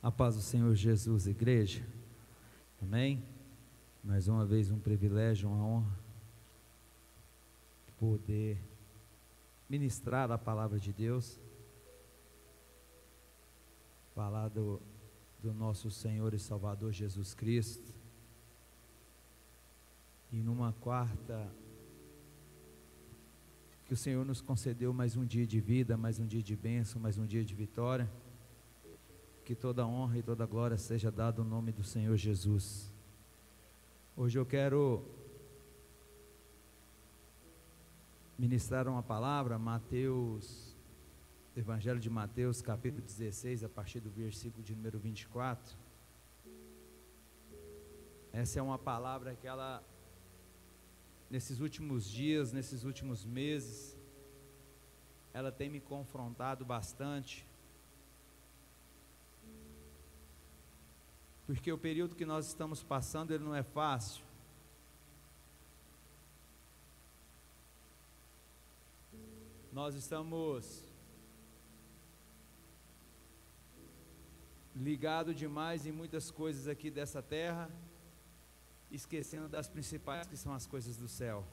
A paz do Senhor Jesus, igreja. Amém? Mais uma vez um privilégio, uma honra poder ministrar a palavra de Deus, falar do, do nosso Senhor e Salvador Jesus Cristo. E numa quarta, que o Senhor nos concedeu mais um dia de vida, mais um dia de bênção, mais um dia de vitória que toda honra e toda glória seja dada no nome do Senhor Jesus. Hoje eu quero ministrar uma palavra, Mateus, Evangelho de Mateus, capítulo 16, a partir do versículo de número 24. Essa é uma palavra que ela, nesses últimos dias, nesses últimos meses, ela tem me confrontado bastante porque o período que nós estamos passando ele não é fácil. Nós estamos ligados demais em muitas coisas aqui dessa terra, esquecendo das principais que são as coisas do céu.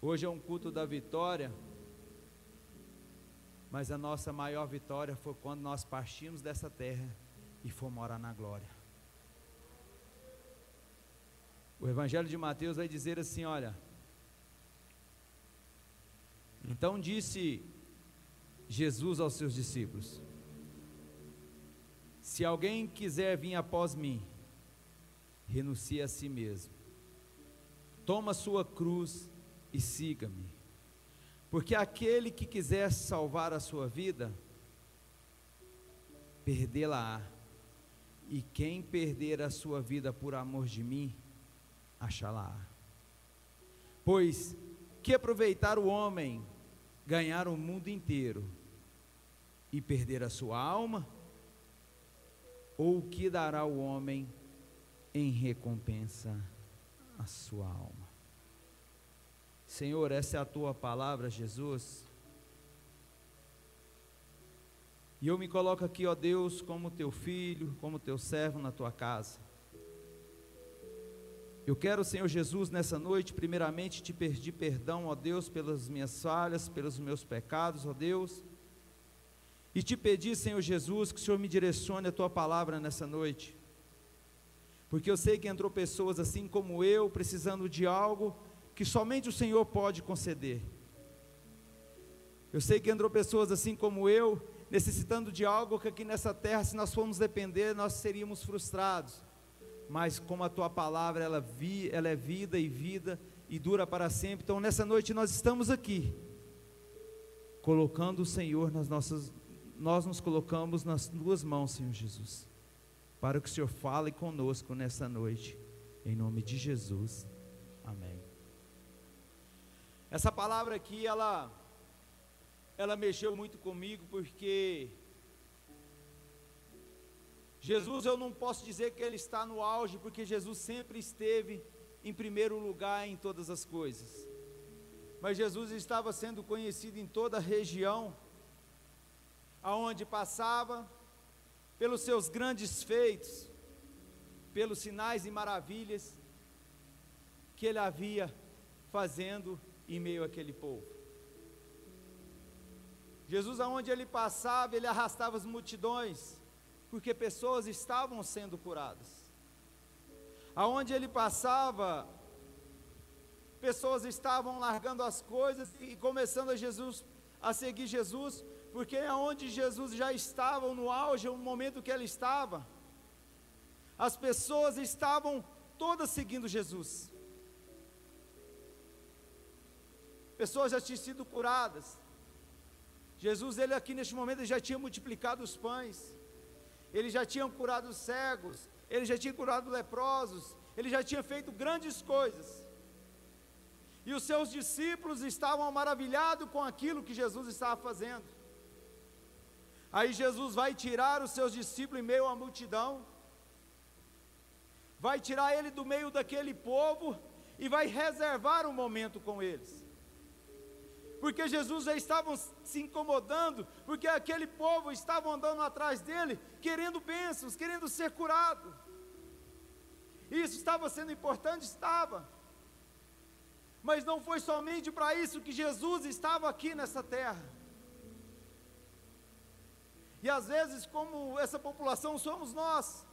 Hoje é um culto da vitória. Mas a nossa maior vitória foi quando nós partimos dessa terra e fomos morar na glória. O Evangelho de Mateus vai dizer assim: olha. Então disse Jesus aos seus discípulos: Se alguém quiser vir após mim, renuncie a si mesmo, toma sua cruz e siga-me. Porque aquele que quiser salvar a sua vida, perdê-la-á. E quem perder a sua vida por amor de mim, achá-la-á. Pois que aproveitar o homem ganhar o mundo inteiro e perder a sua alma? Ou o que dará o homem em recompensa a sua alma? Senhor, essa é a tua palavra, Jesus. E eu me coloco aqui, ó Deus, como teu filho, como teu servo na tua casa. Eu quero, Senhor Jesus, nessa noite, primeiramente te pedir perdão, ó Deus, pelas minhas falhas, pelos meus pecados, ó Deus. E te pedir, Senhor Jesus, que o Senhor me direcione a tua palavra nessa noite. Porque eu sei que entrou pessoas assim como eu, precisando de algo que somente o Senhor pode conceder. Eu sei que entrou pessoas assim como eu, necessitando de algo que aqui nessa terra, se nós formos depender, nós seríamos frustrados. Mas como a tua palavra, ela, vi, ela é vida e vida e dura para sempre. Então nessa noite nós estamos aqui, colocando o Senhor nas nossas, nós nos colocamos nas duas mãos, Senhor Jesus, para que o Senhor fale conosco nessa noite, em nome de Jesus. Amém. Essa palavra aqui, ela, ela mexeu muito comigo, porque Jesus, eu não posso dizer que ele está no auge, porque Jesus sempre esteve em primeiro lugar em todas as coisas. Mas Jesus estava sendo conhecido em toda a região, aonde passava, pelos seus grandes feitos, pelos sinais e maravilhas que ele havia fazendo em meio àquele povo. Jesus, aonde ele passava, ele arrastava as multidões, porque pessoas estavam sendo curadas. Aonde ele passava, pessoas estavam largando as coisas e começando a Jesus a seguir Jesus, porque aonde Jesus já estava no auge, no momento que ele estava, as pessoas estavam todas seguindo Jesus. Pessoas já tinham sido curadas. Jesus, ele aqui neste momento, já tinha multiplicado os pães, ele já tinha curado os cegos, ele já tinha curado leprosos, ele já tinha feito grandes coisas. E os seus discípulos estavam maravilhados com aquilo que Jesus estava fazendo. Aí Jesus vai tirar os seus discípulos em meio à multidão, vai tirar ele do meio daquele povo e vai reservar um momento com eles. Porque Jesus já estava se incomodando, porque aquele povo estava andando atrás dele, querendo bênçãos, querendo ser curado. Isso estava sendo importante? Estava. Mas não foi somente para isso que Jesus estava aqui nessa terra. E às vezes, como essa população somos nós,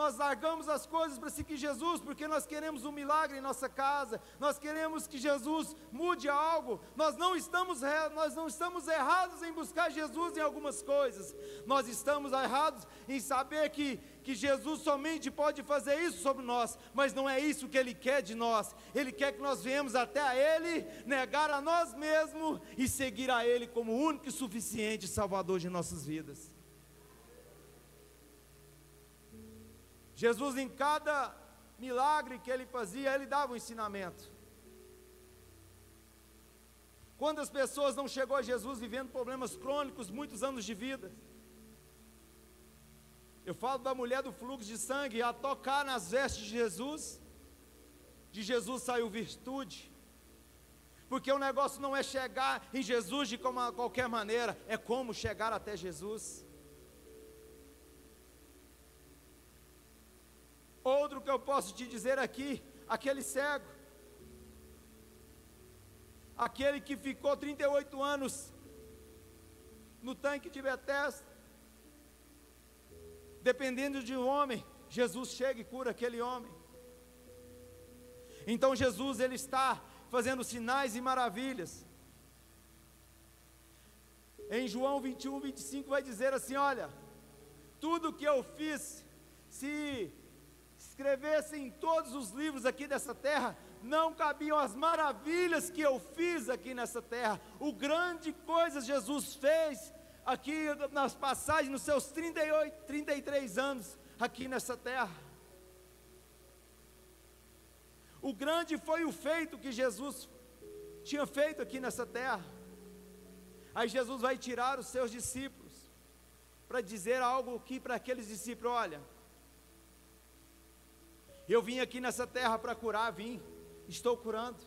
nós largamos as coisas para seguir Jesus, porque nós queremos um milagre em nossa casa, nós queremos que Jesus mude algo. Nós não estamos, nós não estamos errados em buscar Jesus em algumas coisas, nós estamos errados em saber que, que Jesus somente pode fazer isso sobre nós, mas não é isso que Ele quer de nós. Ele quer que nós venhamos até a Ele, negar a nós mesmos e seguir a Ele como único e suficiente Salvador de nossas vidas. Jesus, em cada milagre que ele fazia, ele dava um ensinamento. Quando as pessoas não chegou a Jesus vivendo problemas crônicos, muitos anos de vida. Eu falo da mulher do fluxo de sangue, a tocar nas vestes de Jesus, de Jesus saiu virtude. Porque o negócio não é chegar em Jesus de qualquer maneira, é como chegar até Jesus. Outro que eu posso te dizer aqui, aquele cego, aquele que ficou 38 anos no tanque de Betesda, dependendo de um homem, Jesus chega e cura aquele homem. Então Jesus ele está fazendo sinais e maravilhas. Em João 21, 25 vai dizer assim: Olha, tudo que eu fiz, se escrevessem todos os livros aqui dessa terra, não cabiam as maravilhas que eu fiz aqui nessa terra, o grande coisas Jesus fez aqui nas passagens, nos seus 38, 33 anos aqui nessa terra. O grande foi o feito que Jesus tinha feito aqui nessa terra. Aí Jesus vai tirar os seus discípulos para dizer algo aqui para aqueles discípulos: olha, eu vim aqui nessa terra para curar, vim, estou curando.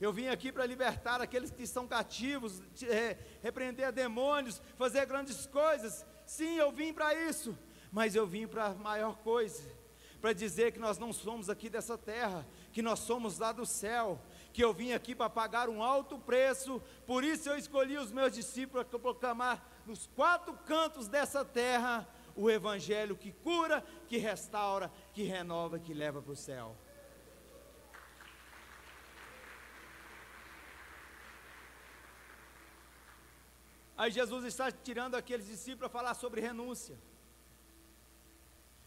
Eu vim aqui para libertar aqueles que estão cativos, é, repreender demônios, fazer grandes coisas. Sim, eu vim para isso, mas eu vim para a maior coisa para dizer que nós não somos aqui dessa terra, que nós somos lá do céu, que eu vim aqui para pagar um alto preço, por isso eu escolhi os meus discípulos para proclamar nos quatro cantos dessa terra o Evangelho que cura, que restaura, que renova, que leva para o céu. Aí Jesus está tirando aqueles discípulos para falar sobre renúncia.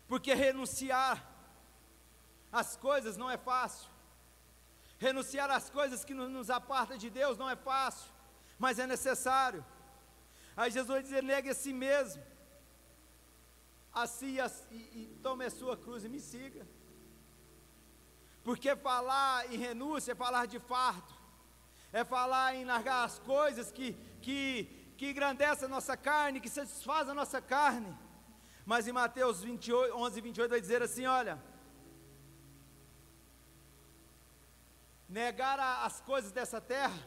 Porque renunciar às coisas não é fácil. Renunciar às coisas que nos apartam de Deus não é fácil, mas é necessário. Aí Jesus vai dizer: negue a si mesmo assim, e tome a sua cruz e me siga. Porque falar em renúncia é falar de fardo, é falar em largar as coisas que, que, que engrandecem a nossa carne, que satisfaz a nossa carne. Mas em Mateus 28, 11, 28 vai dizer assim: olha, negar a, as coisas dessa terra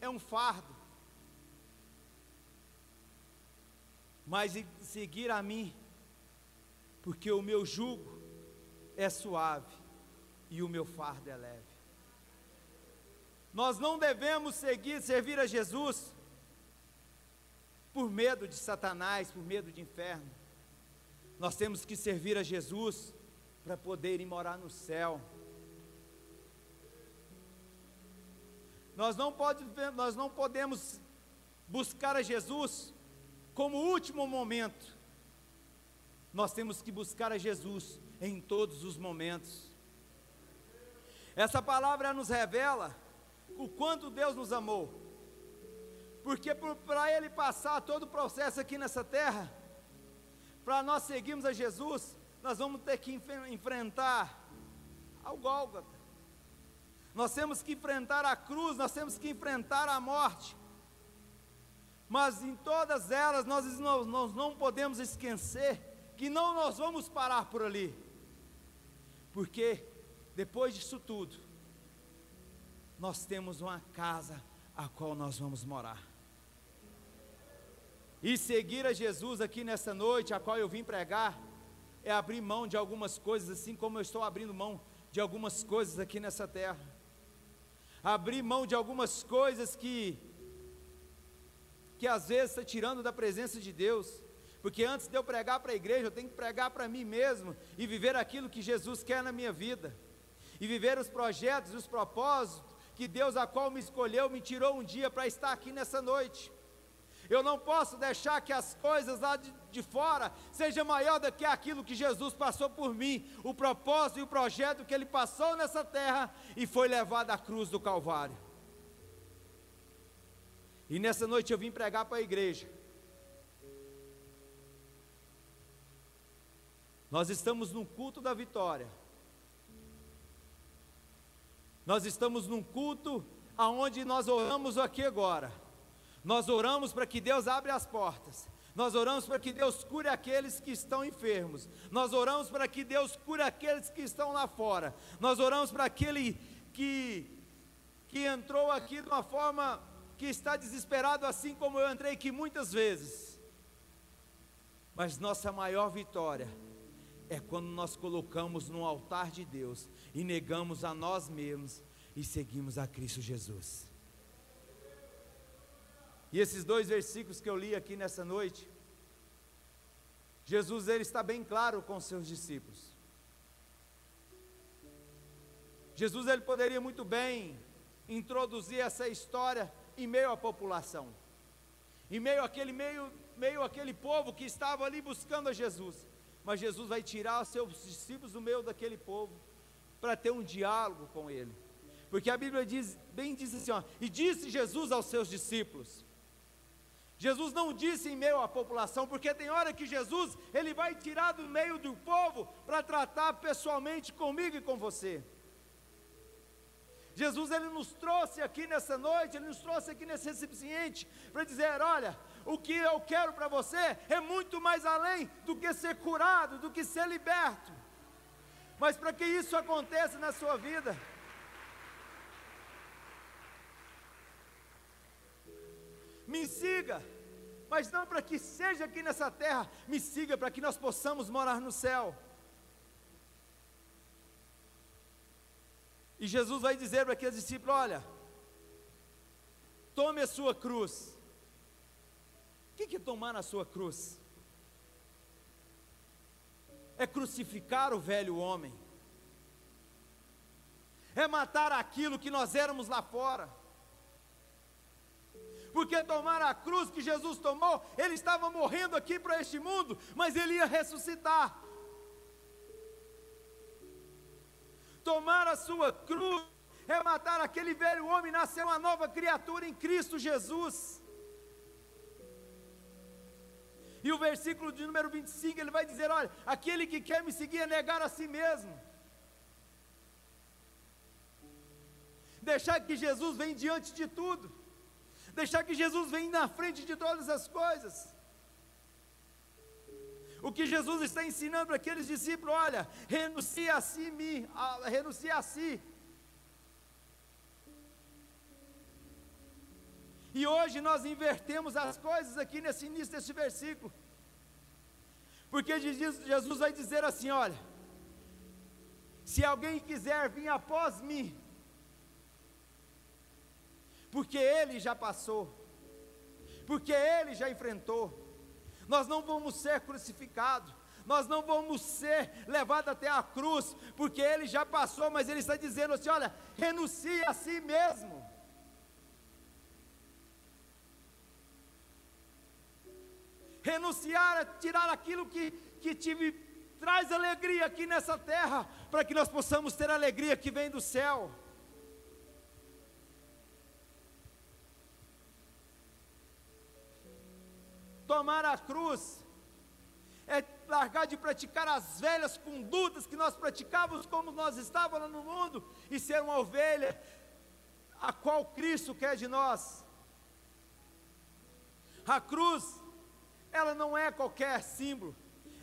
é um fardo, mas seguir a mim porque o meu jugo é suave e o meu fardo é leve. Nós não devemos seguir, servir a Jesus por medo de Satanás, por medo de inferno. Nós temos que servir a Jesus para poder ir morar no céu. Nós não, pode, nós não podemos buscar a Jesus como último momento, nós temos que buscar a Jesus em todos os momentos. Essa palavra nos revela o quanto Deus nos amou, porque para Ele passar todo o processo aqui nessa terra, para nós seguirmos a Jesus, nós vamos ter que enfrentar ao Gólgota, nós temos que enfrentar a cruz, nós temos que enfrentar a morte, mas em todas elas nós, nós não podemos esquecer que não nós vamos parar por ali, porque depois disso tudo, nós temos uma casa a qual nós vamos morar. E seguir a Jesus aqui nessa noite, a qual eu vim pregar, é abrir mão de algumas coisas, assim como eu estou abrindo mão de algumas coisas aqui nessa terra. Abrir mão de algumas coisas que, que às vezes está tirando da presença de Deus. Porque antes de eu pregar para a igreja, eu tenho que pregar para mim mesmo e viver aquilo que Jesus quer na minha vida. E viver os projetos e os propósitos que Deus, a qual me escolheu, me tirou um dia para estar aqui nessa noite. Eu não posso deixar que as coisas lá de, de fora sejam maior do que aquilo que Jesus passou por mim, o propósito e o projeto que Ele passou nessa terra e foi levado à cruz do Calvário. E nessa noite eu vim pregar para a igreja. Nós estamos num culto da vitória. Nós estamos num culto aonde nós oramos aqui agora. Nós oramos para que Deus abra as portas. Nós oramos para que Deus cure aqueles que estão enfermos. Nós oramos para que Deus cure aqueles que estão lá fora. Nós oramos para aquele que que entrou aqui de uma forma que está desesperado assim como eu entrei aqui muitas vezes. Mas nossa maior vitória é quando nós colocamos no altar de Deus e negamos a nós mesmos e seguimos a Cristo Jesus. E esses dois versículos que eu li aqui nessa noite, Jesus ele está bem claro com seus discípulos. Jesus ele poderia muito bem introduzir essa história em meio à população, em meio àquele meio, meio àquele povo que estava ali buscando a Jesus. Mas Jesus vai tirar seus discípulos do meio daquele povo para ter um diálogo com ele. Porque a Bíblia diz, bem diz assim, ó, e disse Jesus aos seus discípulos: Jesus não disse em meio à população, porque tem hora que Jesus, ele vai tirar do meio do povo para tratar pessoalmente comigo e com você. Jesus ele nos trouxe aqui nessa noite, ele nos trouxe aqui nesse recipiente para dizer, olha, o que eu quero para você é muito mais além do que ser curado, do que ser liberto. Mas para que isso aconteça na sua vida, me siga, mas não para que seja aqui nessa terra, me siga para que nós possamos morar no céu. E Jesus vai dizer para aqueles discípulos: olha, tome a sua cruz. O que é tomar a sua cruz? É crucificar o velho homem, é matar aquilo que nós éramos lá fora porque tomar a cruz que Jesus tomou, ele estava morrendo aqui para este mundo, mas ele ia ressuscitar. Tomar a sua cruz é matar aquele velho homem, nascer uma nova criatura em Cristo Jesus. E o versículo de número 25, ele vai dizer: Olha, aquele que quer me seguir é negar a si mesmo. Deixar que Jesus vem diante de tudo deixar que Jesus venha na frente de todas as coisas. O que Jesus está ensinando para aqueles discípulos, olha, renuncia a si, me, a, renuncia a si. E hoje nós invertemos as coisas aqui nesse início desse versículo. Porque Jesus vai dizer assim: olha, se alguém quiser vir após mim, porque ele já passou, porque ele já enfrentou. Nós não vamos ser crucificados, nós não vamos ser levados até a cruz, porque ele já passou, mas ele está dizendo assim: olha, renuncie a si mesmo. Renunciar a tirar aquilo que, que te traz alegria aqui nessa terra, para que nós possamos ter alegria que vem do céu. Tomar a cruz é largar de praticar as velhas condutas que nós praticávamos como nós estávamos no mundo e ser uma ovelha a qual Cristo quer de nós. A cruz, ela não é qualquer símbolo,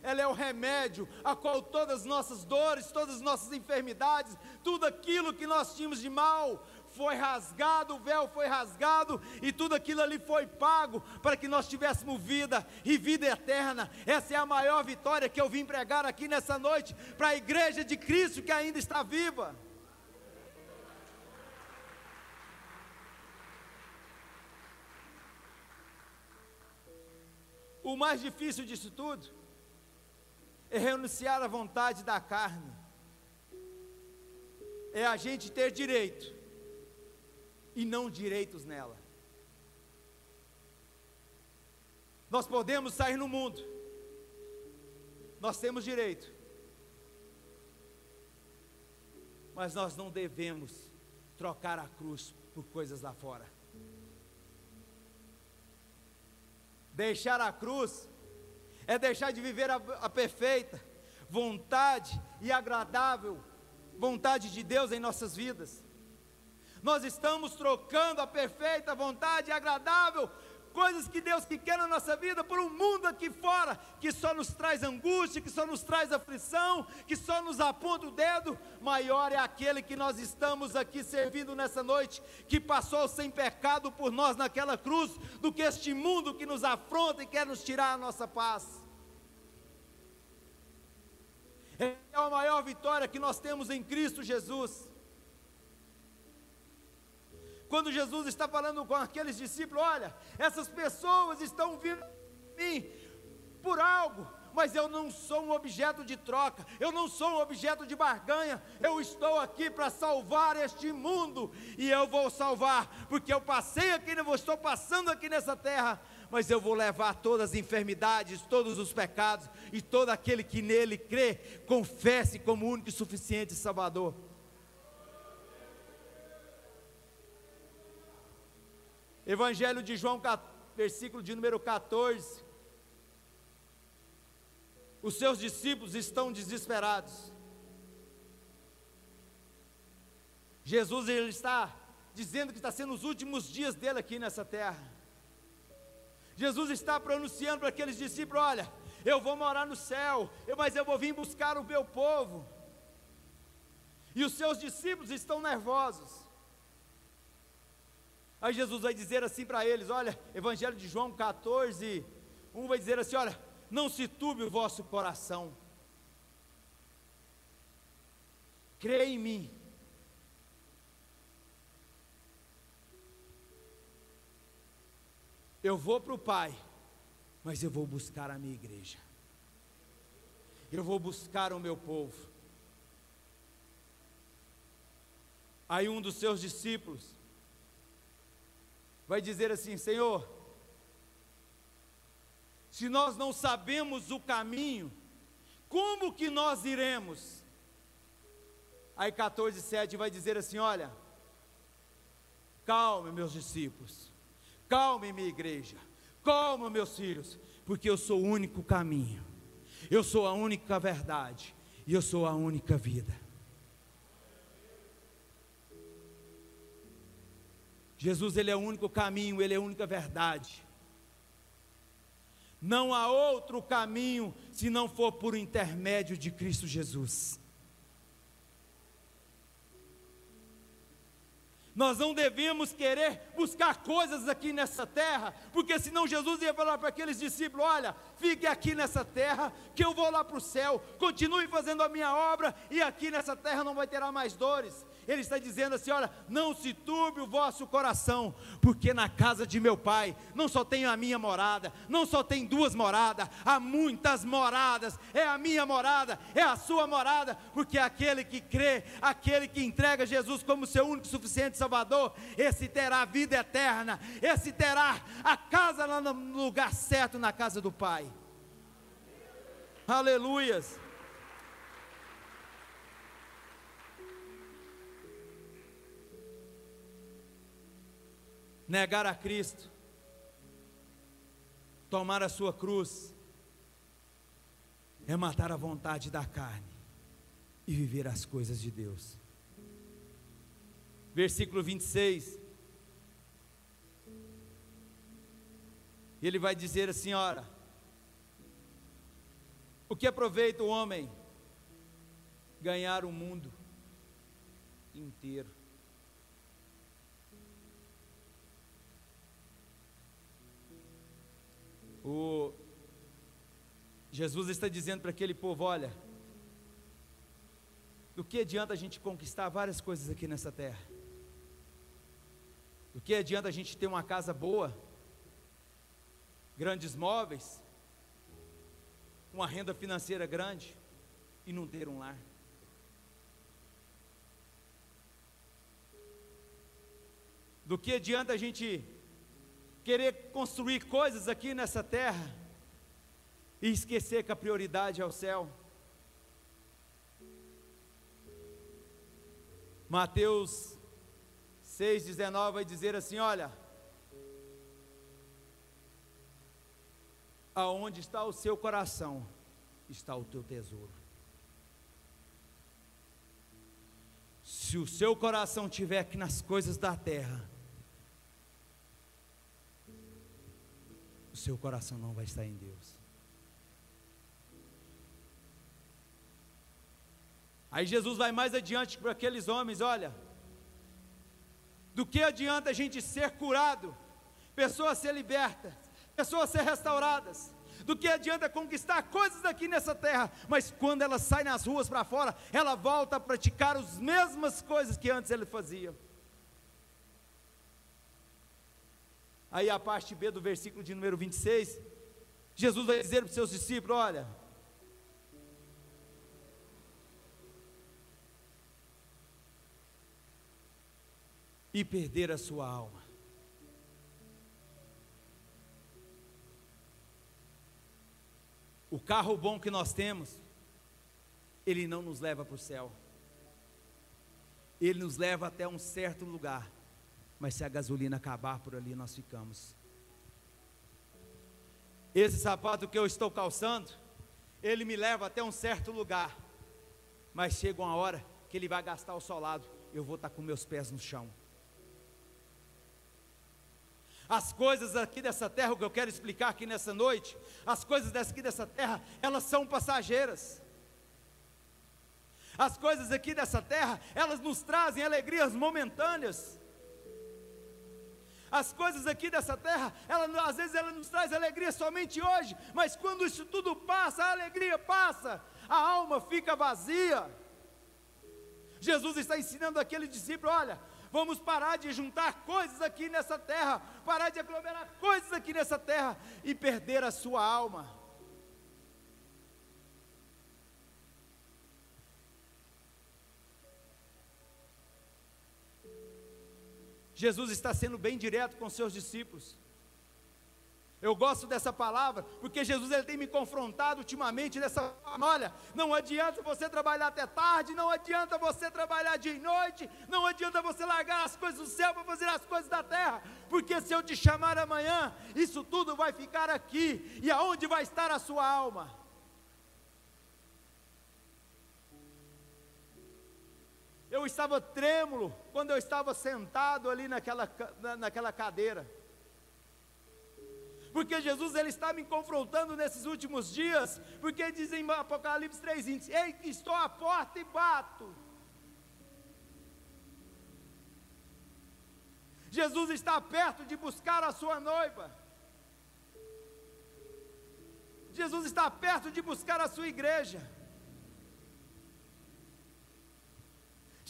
ela é o remédio a qual todas as nossas dores, todas as nossas enfermidades, tudo aquilo que nós tínhamos de mal foi rasgado, o véu foi rasgado e tudo aquilo ali foi pago para que nós tivéssemos vida e vida eterna. Essa é a maior vitória que eu vim pregar aqui nessa noite para a igreja de Cristo que ainda está viva. O mais difícil disso tudo é renunciar à vontade da carne, é a gente ter direito e não direitos nela. Nós podemos sair no mundo, nós temos direito, mas nós não devemos trocar a cruz por coisas lá fora. Deixar a cruz é deixar de viver a, a perfeita vontade e agradável vontade de Deus em nossas vidas. Nós estamos trocando a perfeita vontade agradável, coisas que Deus que quer na nossa vida, por um mundo aqui fora que só nos traz angústia, que só nos traz aflição, que só nos aponta o dedo. Maior é aquele que nós estamos aqui servindo nessa noite, que passou sem pecado por nós naquela cruz, do que este mundo que nos afronta e quer nos tirar a nossa paz. É a maior vitória que nós temos em Cristo Jesus. Quando Jesus está falando com aqueles discípulos, olha, essas pessoas estão vindo mim por algo, mas eu não sou um objeto de troca, eu não sou um objeto de barganha, eu estou aqui para salvar este mundo, e eu vou salvar, porque eu passei aqui, eu estou passando aqui nessa terra, mas eu vou levar todas as enfermidades, todos os pecados, e todo aquele que nele crê, confesse como único e suficiente Salvador. Evangelho de João, versículo de número 14. Os seus discípulos estão desesperados. Jesus ele está dizendo que está sendo os últimos dias dele aqui nessa terra. Jesus está pronunciando para aqueles discípulos: olha, eu vou morar no céu, mas eu vou vir buscar o meu povo. E os seus discípulos estão nervosos. Aí Jesus vai dizer assim para eles: olha, Evangelho de João 14, um vai dizer assim: olha, não se turbe o vosso coração, crê em mim, Eu vou para o Pai, mas eu vou buscar a minha igreja. Eu vou buscar o meu povo. Aí um dos seus discípulos vai dizer assim: Senhor, se nós não sabemos o caminho, como que nós iremos? Aí 14, 7 vai dizer assim: Olha, calme, meus discípulos, Calme, minha igreja. Calma, meus filhos, porque eu sou o único caminho. Eu sou a única verdade e eu sou a única vida. Jesus ele é o único caminho, ele é a única verdade. Não há outro caminho se não for por intermédio de Cristo Jesus. Nós não devemos querer buscar coisas aqui nessa terra, porque senão Jesus ia falar para aqueles discípulos: olha, fique aqui nessa terra, que eu vou lá para o céu, continue fazendo a minha obra, e aqui nessa terra não vai ter mais dores. Ele está dizendo assim: olha, não se turbe o vosso coração, porque na casa de meu pai não só tem a minha morada, não só tem duas moradas, há muitas moradas. É a minha morada, é a sua morada, porque aquele que crê, aquele que entrega Jesus como seu único suficiente Salvador, esse terá a vida eterna, esse terá a casa lá no lugar certo, na casa do Pai. Aleluias. negar a Cristo, tomar a sua cruz, é matar a vontade da carne e viver as coisas de Deus versículo 26. Ele vai dizer assim: Ora, o que aproveita o homem? Ganhar o mundo inteiro. O Jesus está dizendo para aquele povo: olha, do que adianta a gente conquistar várias coisas aqui nessa terra? Do que adianta a gente ter uma casa boa, grandes móveis, uma renda financeira grande e não ter um lar? Do que adianta a gente querer construir coisas aqui nessa terra e esquecer que a prioridade é o céu? Mateus 6,19 vai dizer assim: Olha, aonde está o seu coração, está o teu tesouro. Se o seu coração estiver aqui nas coisas da terra, o seu coração não vai estar em Deus. Aí Jesus vai mais adiante para aqueles homens: olha, do que adianta a gente ser curado, pessoas ser libertas, pessoas ser restauradas, do que adianta conquistar coisas aqui nessa terra, mas quando ela sai nas ruas para fora, ela volta a praticar as mesmas coisas que antes ele fazia. Aí a parte B do versículo de número 26, Jesus vai dizer para os seus discípulos: olha, e perder a sua alma. O carro bom que nós temos, ele não nos leva para o céu. Ele nos leva até um certo lugar. Mas se a gasolina acabar por ali, nós ficamos. Esse sapato que eu estou calçando, ele me leva até um certo lugar. Mas chega uma hora que ele vai gastar o solado, eu vou estar com meus pés no chão. As coisas aqui dessa terra, o que eu quero explicar aqui nessa noite, as coisas aqui dessa terra, elas são passageiras. As coisas aqui dessa terra, elas nos trazem alegrias momentâneas. As coisas aqui dessa terra, ela, às vezes ela nos traz alegria somente hoje, mas quando isso tudo passa, a alegria passa, a alma fica vazia. Jesus está ensinando aquele discípulo: olha, Vamos parar de juntar coisas aqui nessa terra, parar de aglomerar coisas aqui nessa terra e perder a sua alma. Jesus está sendo bem direto com seus discípulos. Eu gosto dessa palavra, porque Jesus ele tem me confrontado ultimamente nessa olha, não adianta você trabalhar até tarde, não adianta você trabalhar dia e noite, não adianta você largar as coisas do céu para fazer as coisas da terra, porque se eu te chamar amanhã, isso tudo vai ficar aqui, e aonde vai estar a sua alma? Eu estava trêmulo quando eu estava sentado ali naquela, naquela cadeira porque Jesus ele está me confrontando nesses últimos dias, porque diz em Apocalipse 3:20, ei, estou à porta e bato. Jesus está perto de buscar a sua noiva. Jesus está perto de buscar a sua igreja.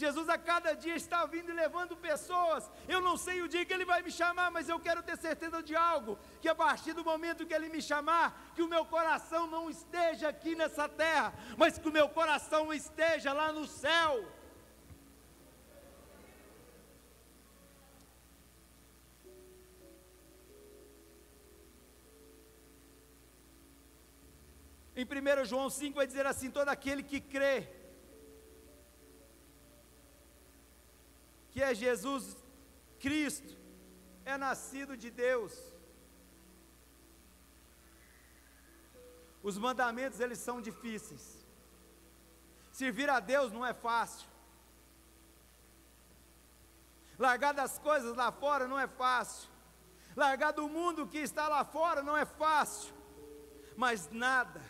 Jesus a cada dia está vindo e levando pessoas. Eu não sei o dia que Ele vai me chamar, mas eu quero ter certeza de algo: que a partir do momento que Ele me chamar, que o meu coração não esteja aqui nessa terra, mas que o meu coração esteja lá no céu. Em 1 João 5 vai dizer assim: todo aquele que crê que é Jesus Cristo, é nascido de Deus. Os mandamentos eles são difíceis. Servir a Deus não é fácil. Largar das coisas lá fora não é fácil. Largar do mundo que está lá fora não é fácil. Mas nada,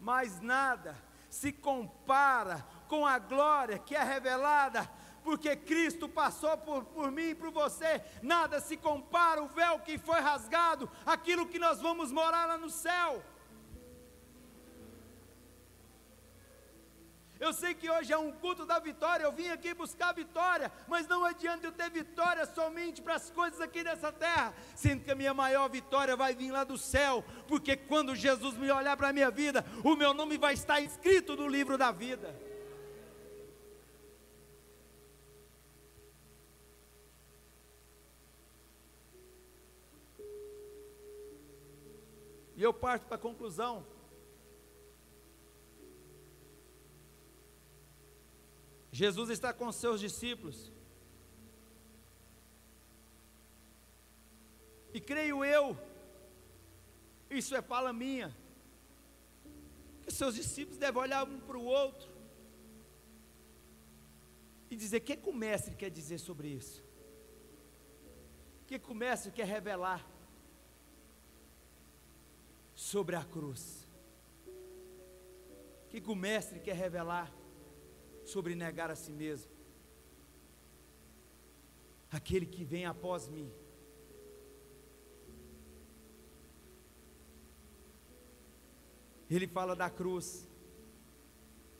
mais nada se compara com a glória que é revelada porque Cristo passou por, por mim e por você. Nada se compara o véu que foi rasgado, aquilo que nós vamos morar lá no céu. Eu sei que hoje é um culto da vitória, eu vim aqui buscar vitória, mas não adianta eu ter vitória somente para as coisas aqui nessa terra, sendo que a minha maior vitória vai vir lá do céu, porque quando Jesus me olhar para a minha vida, o meu nome vai estar escrito no livro da vida. E eu parto para a conclusão. Jesus está com seus discípulos. E creio eu, isso é fala minha, que seus discípulos devem olhar um para o outro e dizer: o que, é que o mestre quer dizer sobre isso? O que, é que o mestre quer revelar? Sobre a cruz. O que, que o Mestre quer revelar sobre negar a si mesmo? Aquele que vem após mim. Ele fala da cruz,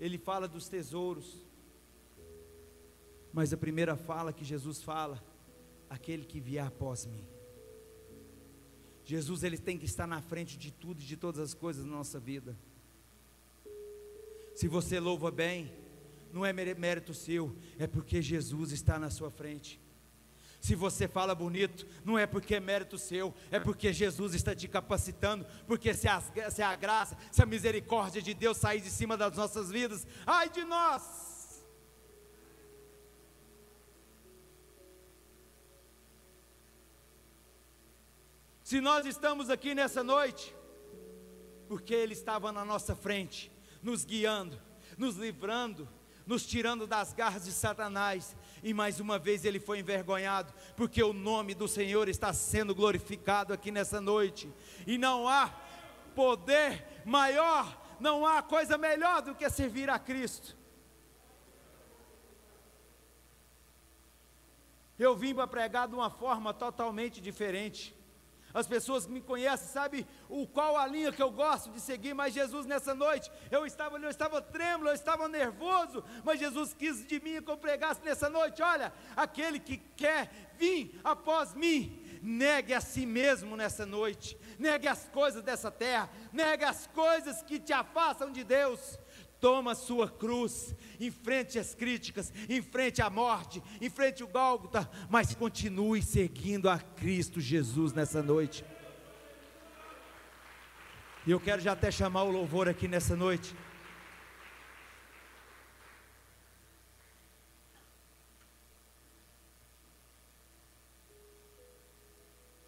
ele fala dos tesouros, mas a primeira fala que Jesus fala, aquele que vier após mim. Jesus ele tem que estar na frente de tudo e de todas as coisas na nossa vida. Se você louva bem, não é mérito seu, é porque Jesus está na sua frente. Se você fala bonito, não é porque é mérito seu, é porque Jesus está te capacitando. Porque se a, se a graça, se a misericórdia de Deus sair de cima das nossas vidas, ai de nós! Se nós estamos aqui nessa noite, porque Ele estava na nossa frente, nos guiando, nos livrando, nos tirando das garras de Satanás, e mais uma vez ele foi envergonhado, porque o nome do Senhor está sendo glorificado aqui nessa noite, e não há poder maior, não há coisa melhor do que servir a Cristo. Eu vim para pregar de uma forma totalmente diferente. As pessoas que me conhecem sabem o qual a linha que eu gosto de seguir, mas Jesus nessa noite, eu estava eu estava trêmulo, eu estava nervoso, mas Jesus quis de mim que eu pregasse nessa noite, olha, aquele que quer vir após mim, negue a si mesmo nessa noite, negue as coisas dessa terra, negue as coisas que te afastam de Deus, toma a sua cruz, enfrente as críticas, enfrente a morte, enfrente o Gólgota, mas continue seguindo a Cristo Jesus nessa noite. E eu quero já até chamar o louvor aqui nessa noite.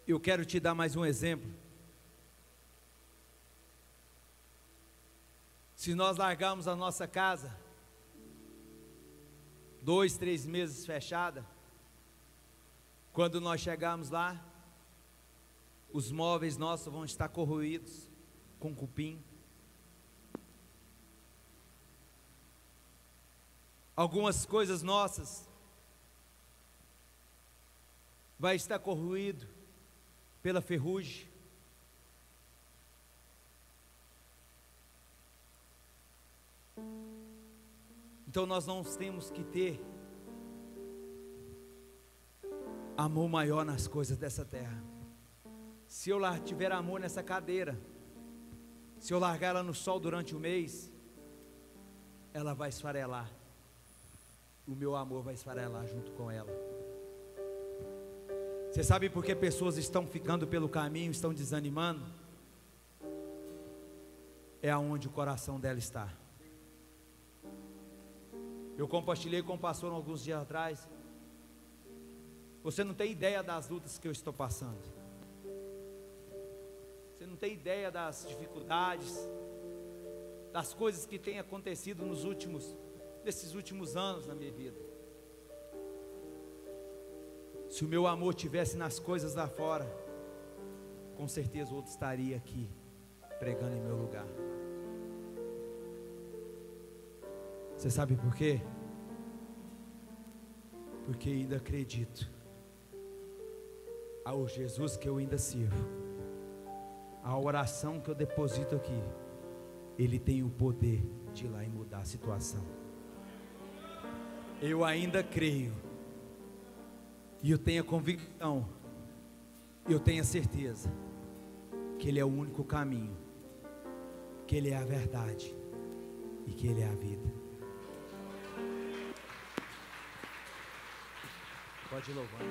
Eu quero te dar mais um exemplo. Se nós largarmos a nossa casa, dois, três meses fechada, quando nós chegarmos lá, os móveis nossos vão estar corroídos com cupim. Algumas coisas nossas vai estar corroído pela ferrugem. Então nós não temos que ter amor maior nas coisas dessa terra. Se eu tiver amor nessa cadeira, se eu largar ela no sol durante o mês, ela vai esfarelar. O meu amor vai esfarelar junto com ela. Você sabe por que pessoas estão ficando pelo caminho, estão desanimando? É aonde o coração dela está. Eu compartilhei com o pastor alguns dias atrás. Você não tem ideia das lutas que eu estou passando. Você não tem ideia das dificuldades, das coisas que têm acontecido nos últimos, nesses últimos anos na minha vida. Se o meu amor tivesse nas coisas lá fora, com certeza outro estaria aqui pregando em meu lugar. Você sabe por quê? Porque ainda acredito ao Jesus que eu ainda sirvo, a oração que eu deposito aqui, Ele tem o poder de ir lá e mudar a situação. Eu ainda creio. E eu tenho a convicção, eu tenho a certeza que Ele é o único caminho, que Ele é a verdade e que Ele é a vida. Pode louvar.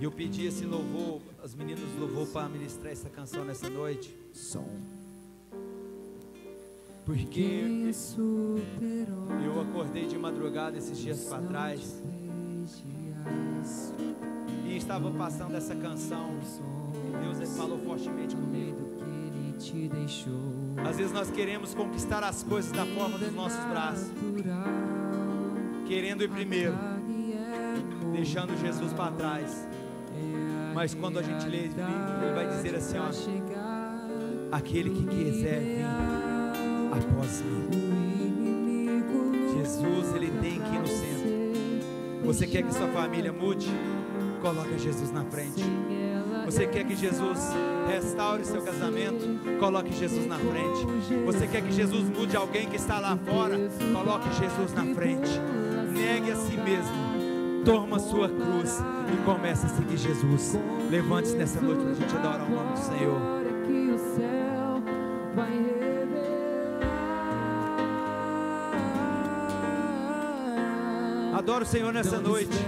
E eu pedi esse louvor, as meninas louvou para ministrar essa canção nessa noite. Som. Porque eu acordei de madrugada esses dias para trás e estava passando essa canção. E Deus ele falou fortemente comigo. Às vezes nós queremos conquistar as coisas da forma dos nossos braços, querendo ir primeiro, deixando Jesus para trás. Mas quando a gente lê, ele vai dizer assim: ó, aquele que quiser vir após mim. Jesus, ele tem que ir no centro. Você quer que sua família mude? Coloca Jesus na frente. Você quer que Jesus restaure seu casamento? Coloque Jesus na frente. Você quer que Jesus mude alguém que está lá fora? Coloque Jesus na frente. Negue a si mesmo. Toma sua cruz e comece a seguir Jesus. Levante-se nessa noite para a gente adorar o nome do Senhor. Que o céu vai revelar. Adora o Senhor nessa Não noite.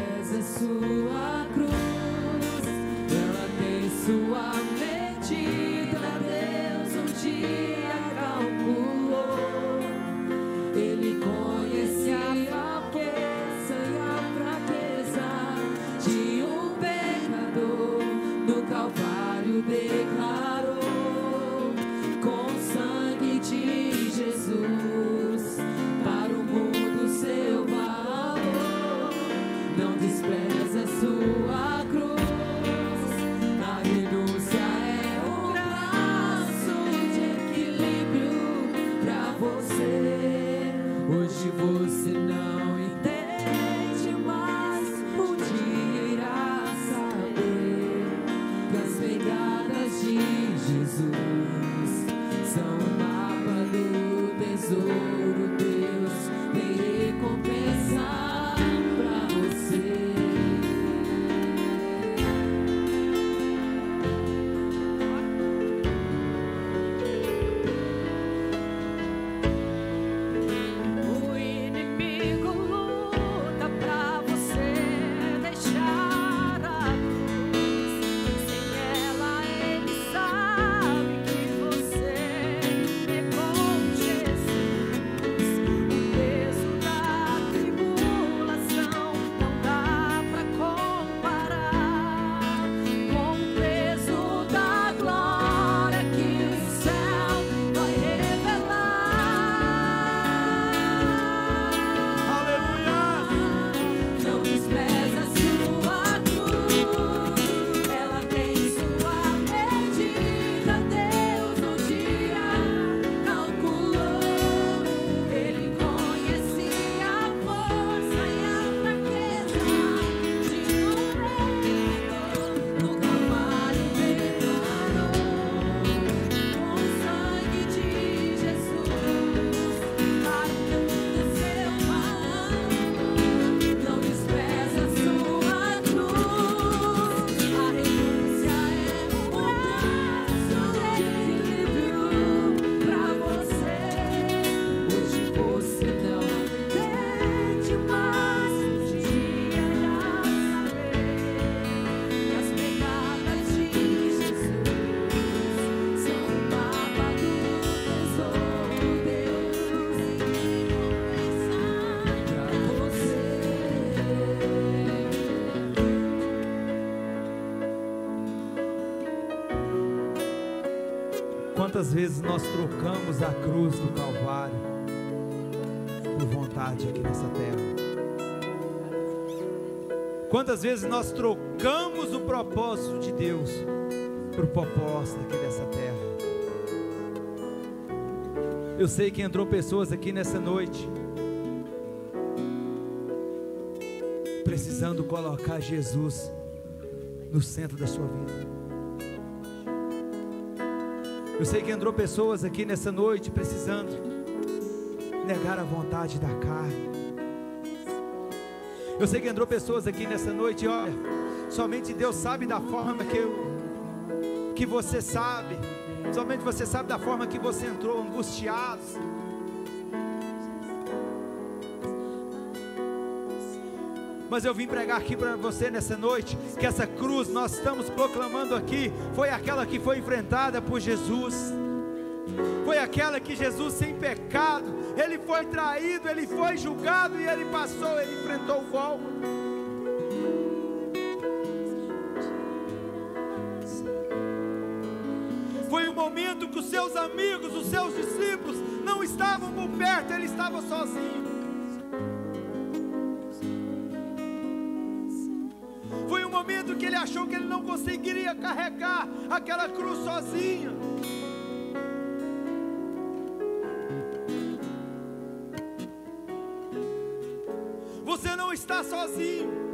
Quantas vezes nós trocamos a cruz do Calvário por vontade aqui nessa terra? Quantas vezes nós trocamos o propósito de Deus por propósito aqui nessa terra? Eu sei que entrou pessoas aqui nessa noite precisando colocar Jesus no centro da sua vida. Eu sei que entrou pessoas aqui nessa noite precisando negar a vontade da carne, Eu sei que entrou pessoas aqui nessa noite, olha, somente Deus sabe da forma que eu que você sabe. Somente você sabe da forma que você entrou, angustiado. Mas eu vim pregar aqui para você nessa noite que essa cruz nós estamos proclamando aqui foi aquela que foi enfrentada por Jesus. Foi aquela que Jesus sem pecado, ele foi traído, ele foi julgado e ele passou, ele enfrentou o Gólgota. Foi o momento que os seus amigos, os seus discípulos não estavam por perto, ele estava sozinho. Que ele achou que ele não conseguiria carregar aquela cruz sozinho. Você não está sozinho.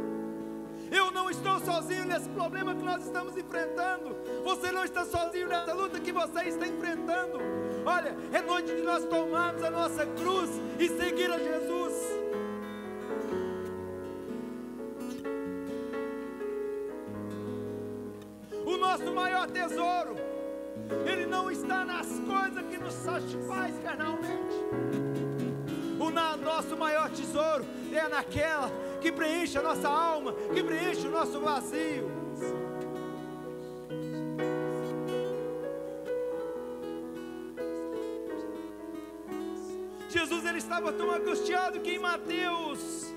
Eu não estou sozinho nesse problema que nós estamos enfrentando. Você não está sozinho nessa luta que você está enfrentando. Olha, é noite de nós tomarmos a nossa cruz e seguir a Jesus. Está nas coisas que nos satisfaz carnalmente. O nosso maior tesouro é naquela que preenche a nossa alma, que preenche o nosso vazio. Jesus ele estava tão angustiado que em Mateus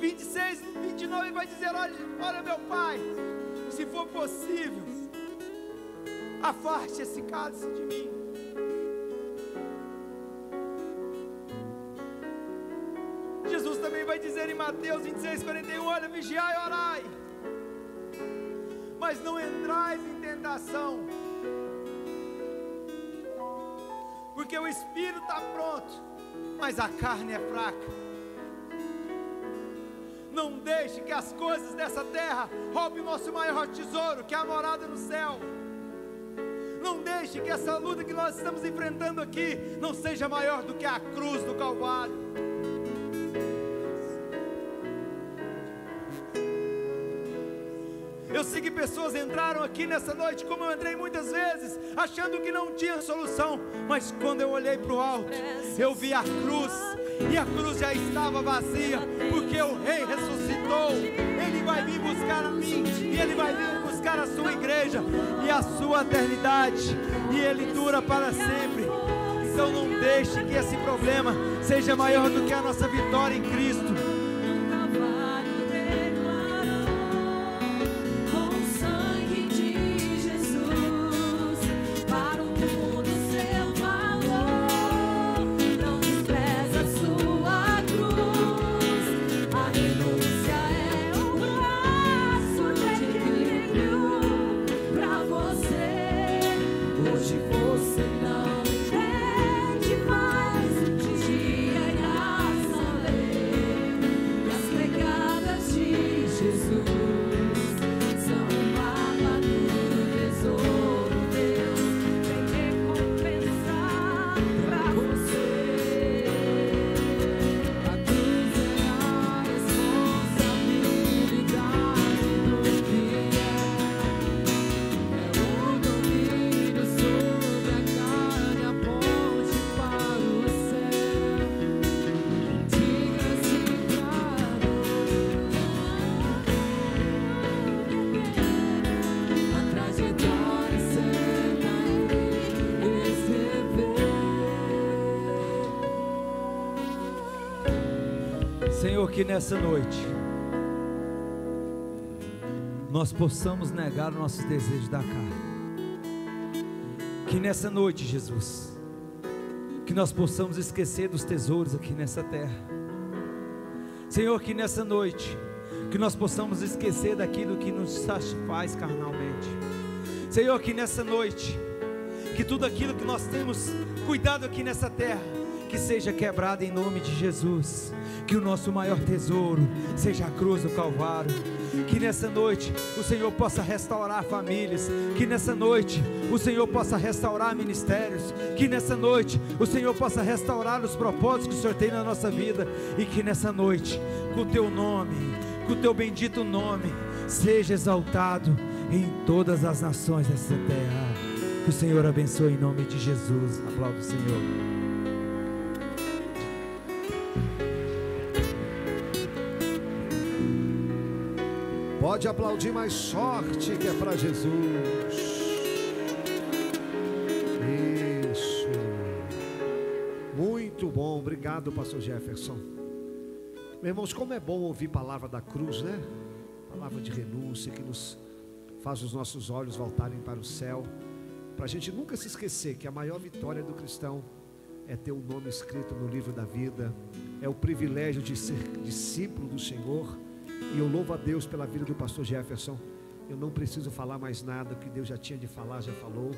26, 29 ele vai dizer: olha, olha meu pai, se for possível, afaste esse cálice de mim. Jesus também vai dizer em Mateus 26, 41: Olha, vigiai e orai, mas não entrais em tentação, porque o espírito está pronto, mas a carne é fraca. Não deixe que as coisas dessa terra roubem nosso maior tesouro, que é a morada no céu. Não deixe que essa luta que nós estamos enfrentando aqui não seja maior do que a cruz do Calvário. Eu sei que pessoas entraram aqui nessa noite, como eu entrei muitas vezes, achando que não tinha solução, mas quando eu olhei para o alto, eu vi a cruz, e a cruz já estava vazia, porque o Rei ressuscitou. Ele vai vir buscar a mim, e Ele vai vir buscar a sua igreja, e a sua eternidade, e Ele dura para sempre. Então não deixe que esse problema seja maior do que a nossa vitória em Cristo. Que nessa noite nós possamos negar os nossos desejos da carne. Que nessa noite, Jesus, que nós possamos esquecer dos tesouros aqui nessa terra. Senhor, que nessa noite, que nós possamos esquecer daquilo que nos satisfaz carnalmente. Senhor, que nessa noite, que tudo aquilo que nós temos cuidado aqui nessa terra, que seja quebrada em nome de Jesus. Que o nosso maior tesouro seja a cruz do Calvário. Que nessa noite o Senhor possa restaurar famílias. Que nessa noite o Senhor possa restaurar ministérios. Que nessa noite o Senhor possa restaurar os propósitos que o Senhor tem na nossa vida. E que nessa noite, com o teu nome, com o teu bendito nome, seja exaltado em todas as nações dessa terra. Que o Senhor abençoe em nome de Jesus. Aplauda o Senhor. Pode aplaudir mais sorte que é para Jesus. Isso. Muito bom, obrigado, pastor Jefferson. Meus irmãos, como é bom ouvir palavra da cruz, né? Palavra de renúncia que nos faz os nossos olhos voltarem para o céu. Para a gente nunca se esquecer que a maior vitória do cristão é ter o um nome escrito no livro da vida, é o privilégio de ser discípulo do Senhor e eu louvo a Deus pela vida do pastor Jefferson. Eu não preciso falar mais nada, o que Deus já tinha de falar, já falou.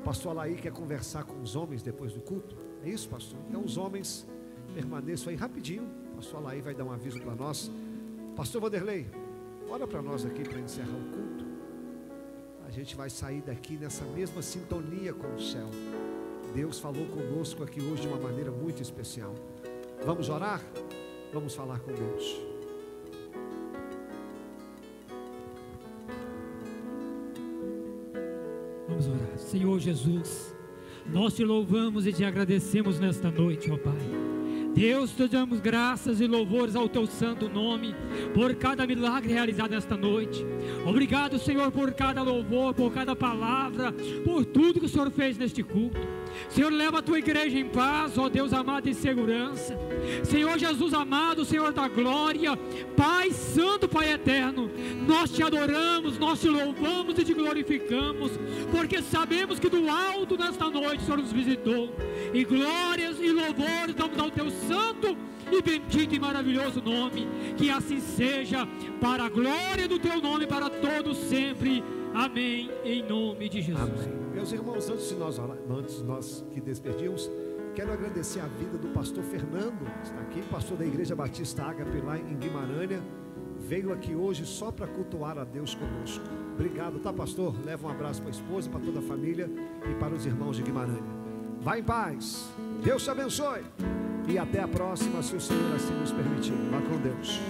O pastor Alaí quer conversar com os homens depois do culto. É isso, pastor? Então os homens permaneçam aí rapidinho. O pastor Alaí vai dar um aviso para nós. Pastor Vanderlei, ora para nós aqui para encerrar o culto. A gente vai sair daqui nessa mesma sintonia com o céu. Deus falou conosco aqui hoje de uma maneira muito especial. Vamos orar? Vamos falar com Deus. Senhor Jesus, nós te louvamos e te agradecemos nesta noite, ó Pai. Deus, te damos graças e louvores ao teu santo nome por cada milagre realizado nesta noite. Obrigado, Senhor, por cada louvor, por cada palavra, por tudo que o Senhor fez neste culto. Senhor, leva a tua igreja em paz, ó Deus amado, em segurança. Senhor Jesus amado, Senhor da glória, Pai Santo, Pai eterno, nós te adoramos, nós te louvamos e te glorificamos, porque sabemos que do alto nesta noite o Senhor nos visitou. E glórias louvores damos ao teu santo e bendito e maravilhoso nome. Que assim seja, para a glória do teu nome, para todos sempre. Amém. Em nome de Jesus. Amém. Meus irmãos, antes de nós, antes nós que despedimos, quero agradecer a vida do pastor Fernando, está aqui, pastor da Igreja Batista Ágape lá em Guimarães. Veio aqui hoje só para cultuar a Deus conosco. Obrigado, tá, pastor? Leva um abraço para a esposa, para toda a família e para os irmãos de Guimarães. Vá em paz. Deus te abençoe. E até a próxima, se o Senhor assim nos permitir. Vá com Deus.